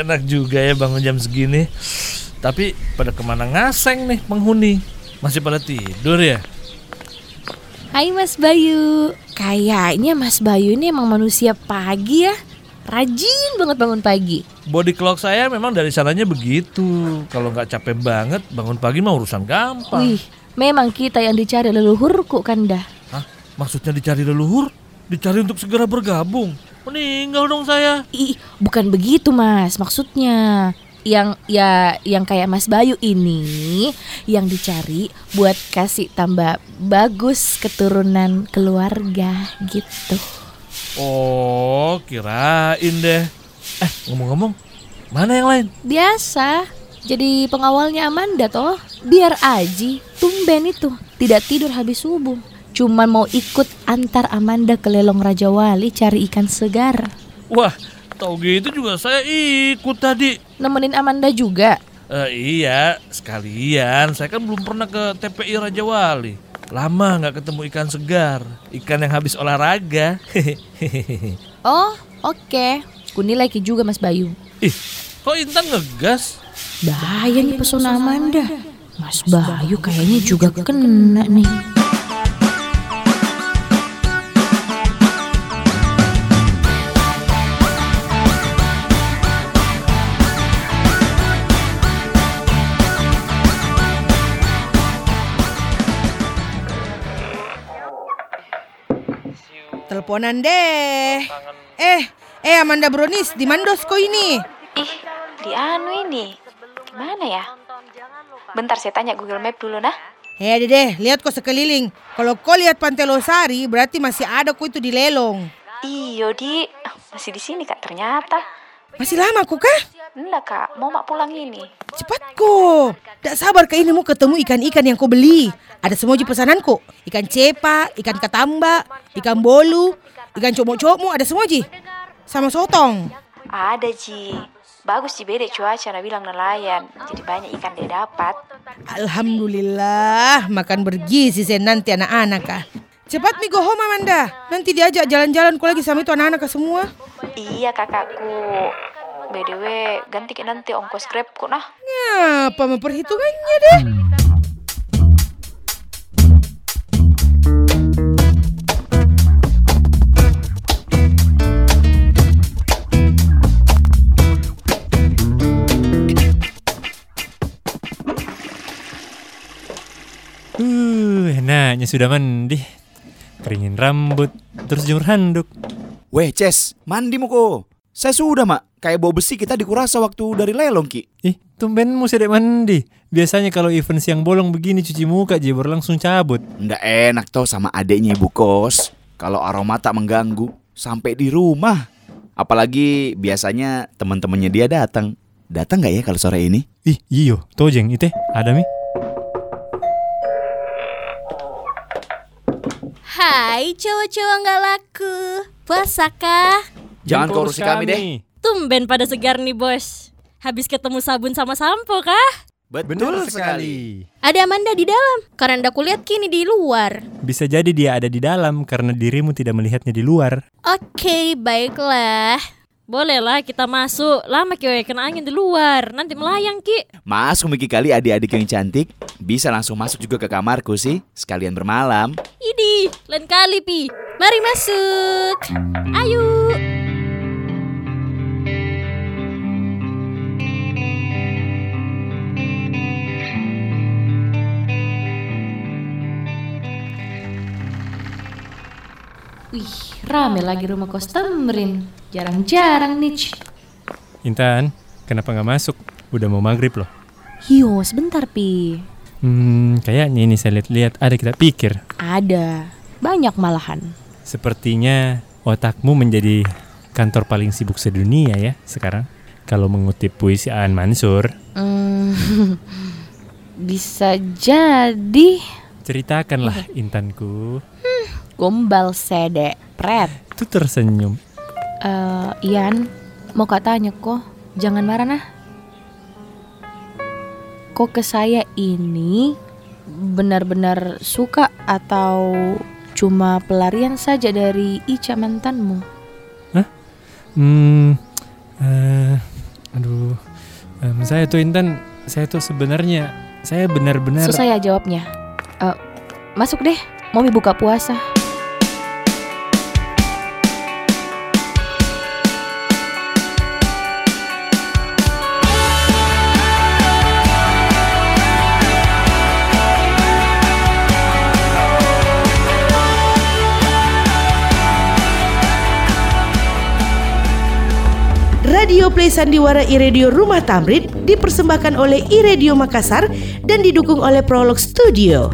Enak juga ya bangun jam segini. Tapi pada ke mana ngaseng nih penghuni? Masih pada tidur ya? Hai Mas Bayu. Kayaknya Mas Bayu ini emang manusia pagi ya. Rajin banget bangun pagi. Body clock saya memang dari sananya begitu. Kalau nggak capek banget, bangun pagi mah urusan gampang. Wih, memang kita yang dicari leluhurku Kanda. Hah? Maksudnya dicari leluhur? Dicari untuk segera bergabung? Meninggal dong saya. Ih, bukan begitu Mas, maksudnya yang ya yang kayak Mas Bayu ini yang dicari buat kasih tambah bagus keturunan keluarga gitu. Oh, kirain deh. Eh, ngomong-ngomong, mana yang lain? Biasa. Jadi pengawalnya Amanda toh. Biar Aji tumben itu tidak tidur habis subuh. Cuman mau ikut antar Amanda ke Lelong Raja Wali cari ikan segar. Wah, tau gitu juga saya ikut tadi. Nemenin Amanda juga. Eh, iya, sekalian. Saya kan belum pernah ke TPI Raja Wali. Lama nggak ketemu ikan segar, ikan yang habis olahraga. Oh, oke. Kunilai Ki juga Mas Bayu. Ih, kok Intan ngegas? Bahaya nih pesona Amanda. Mas Bayu kayaknya juga kena nih. Teleponan deh. Eh, eh Amanda Bronis, di Mandos kok ini? Ih, di anu ini. Gimana ya? Bentar saya tanya Google Map dulu nah. Eh, deh, deh, lihat kok sekeliling. Kalau kau lihat Pantai Losari, berarti masih ada kok itu di Lelong. Iyo di masih di sini kak ternyata. Masih lama kok kah? Enggak kak, mau mak pulang ini. Cepat kok. Tak sabar ke ini mau ketemu ikan-ikan yang kau beli. Ada semua di pesananku. Ikan cepa, ikan katamba, ikan bolu, ikan comok-comok, ada semua ji. Sama sotong. Ada Ji. Bagus Ji beda cuaca nah bilang nelayan. Jadi banyak ikan dia dapat. Alhamdulillah, makan bergizi saya nanti anak-anak kah. Cepat mi go home Amanda. Nanti diajak jalan-jalan ku lagi sama itu anak-anak semua. Iya kakakku. BDW ganti ke nanti ongkos grabku nah. Ngapa memperhitungannya deh? Uh, enaknya sudah mandi. Keringin rambut, terus jemur handuk. Weh, Ces, mandi mu kok. Saya sudah, Mak. Kayak bau besi kita dikurasa waktu dari lelong, Ki. Ih, tumben mu sedek mandi. Biasanya kalau event siang bolong begini cuci muka jebor langsung cabut. Nggak enak toh sama adeknya ibu kos. Kalau aroma tak mengganggu sampai di rumah. Apalagi biasanya teman-temannya dia datang. Datang nggak ya kalau sore ini? Ih, iyo, tojeng itu ada mi. Hai cowok-cowok nggak laku. Puasa kah? Jangan korusi kami deh. Tumben pada segar nih bos. Habis ketemu sabun sama sampo kah? Betul sekali. Ada Amanda di dalam. Karena aku lihat kini di luar. Bisa jadi dia ada di dalam karena dirimu tidak melihatnya di luar. Oke, baiklah. Bolehlah kita masuk. Lama kiwe kena angin di luar. Nanti melayang ki. Masuk Miki kali adik-adik yang cantik. Bisa langsung masuk juga ke kamarku sih. Sekalian bermalam. Idi, lain kali pi. Mari masuk. Ayo. Wih, rame lagi rumah kos Tamrin. Jarang-jarang nih. Intan, kenapa nggak masuk? Udah mau maghrib loh. Yo, sebentar pi. Hmm, kayaknya ini saya lihat-lihat ada kita pikir. Ada. Banyak malahan. Sepertinya otakmu menjadi kantor paling sibuk sedunia ya sekarang. Kalau mengutip puisi Aan Mansur, Hmm, bisa jadi ceritakanlah Intanku. Gombal sede pret. Itu tersenyum. Eh, Ian, mau katanya kok, jangan marah nah. Kok ke saya ini benar-benar suka atau cuma pelarian saja dari Ica mantanmu? Hmm, Eh, aduh, em, saya tuh Intan, saya tuh sebenarnya saya benar-benar Susah ya jawabnya. Eh, masuk deh, Mami buka puasa. Radio Play Sandiwara iRadio Rumah Tamrin dipersembahkan oleh iRadio Makassar dan didukung oleh Prolog Studio.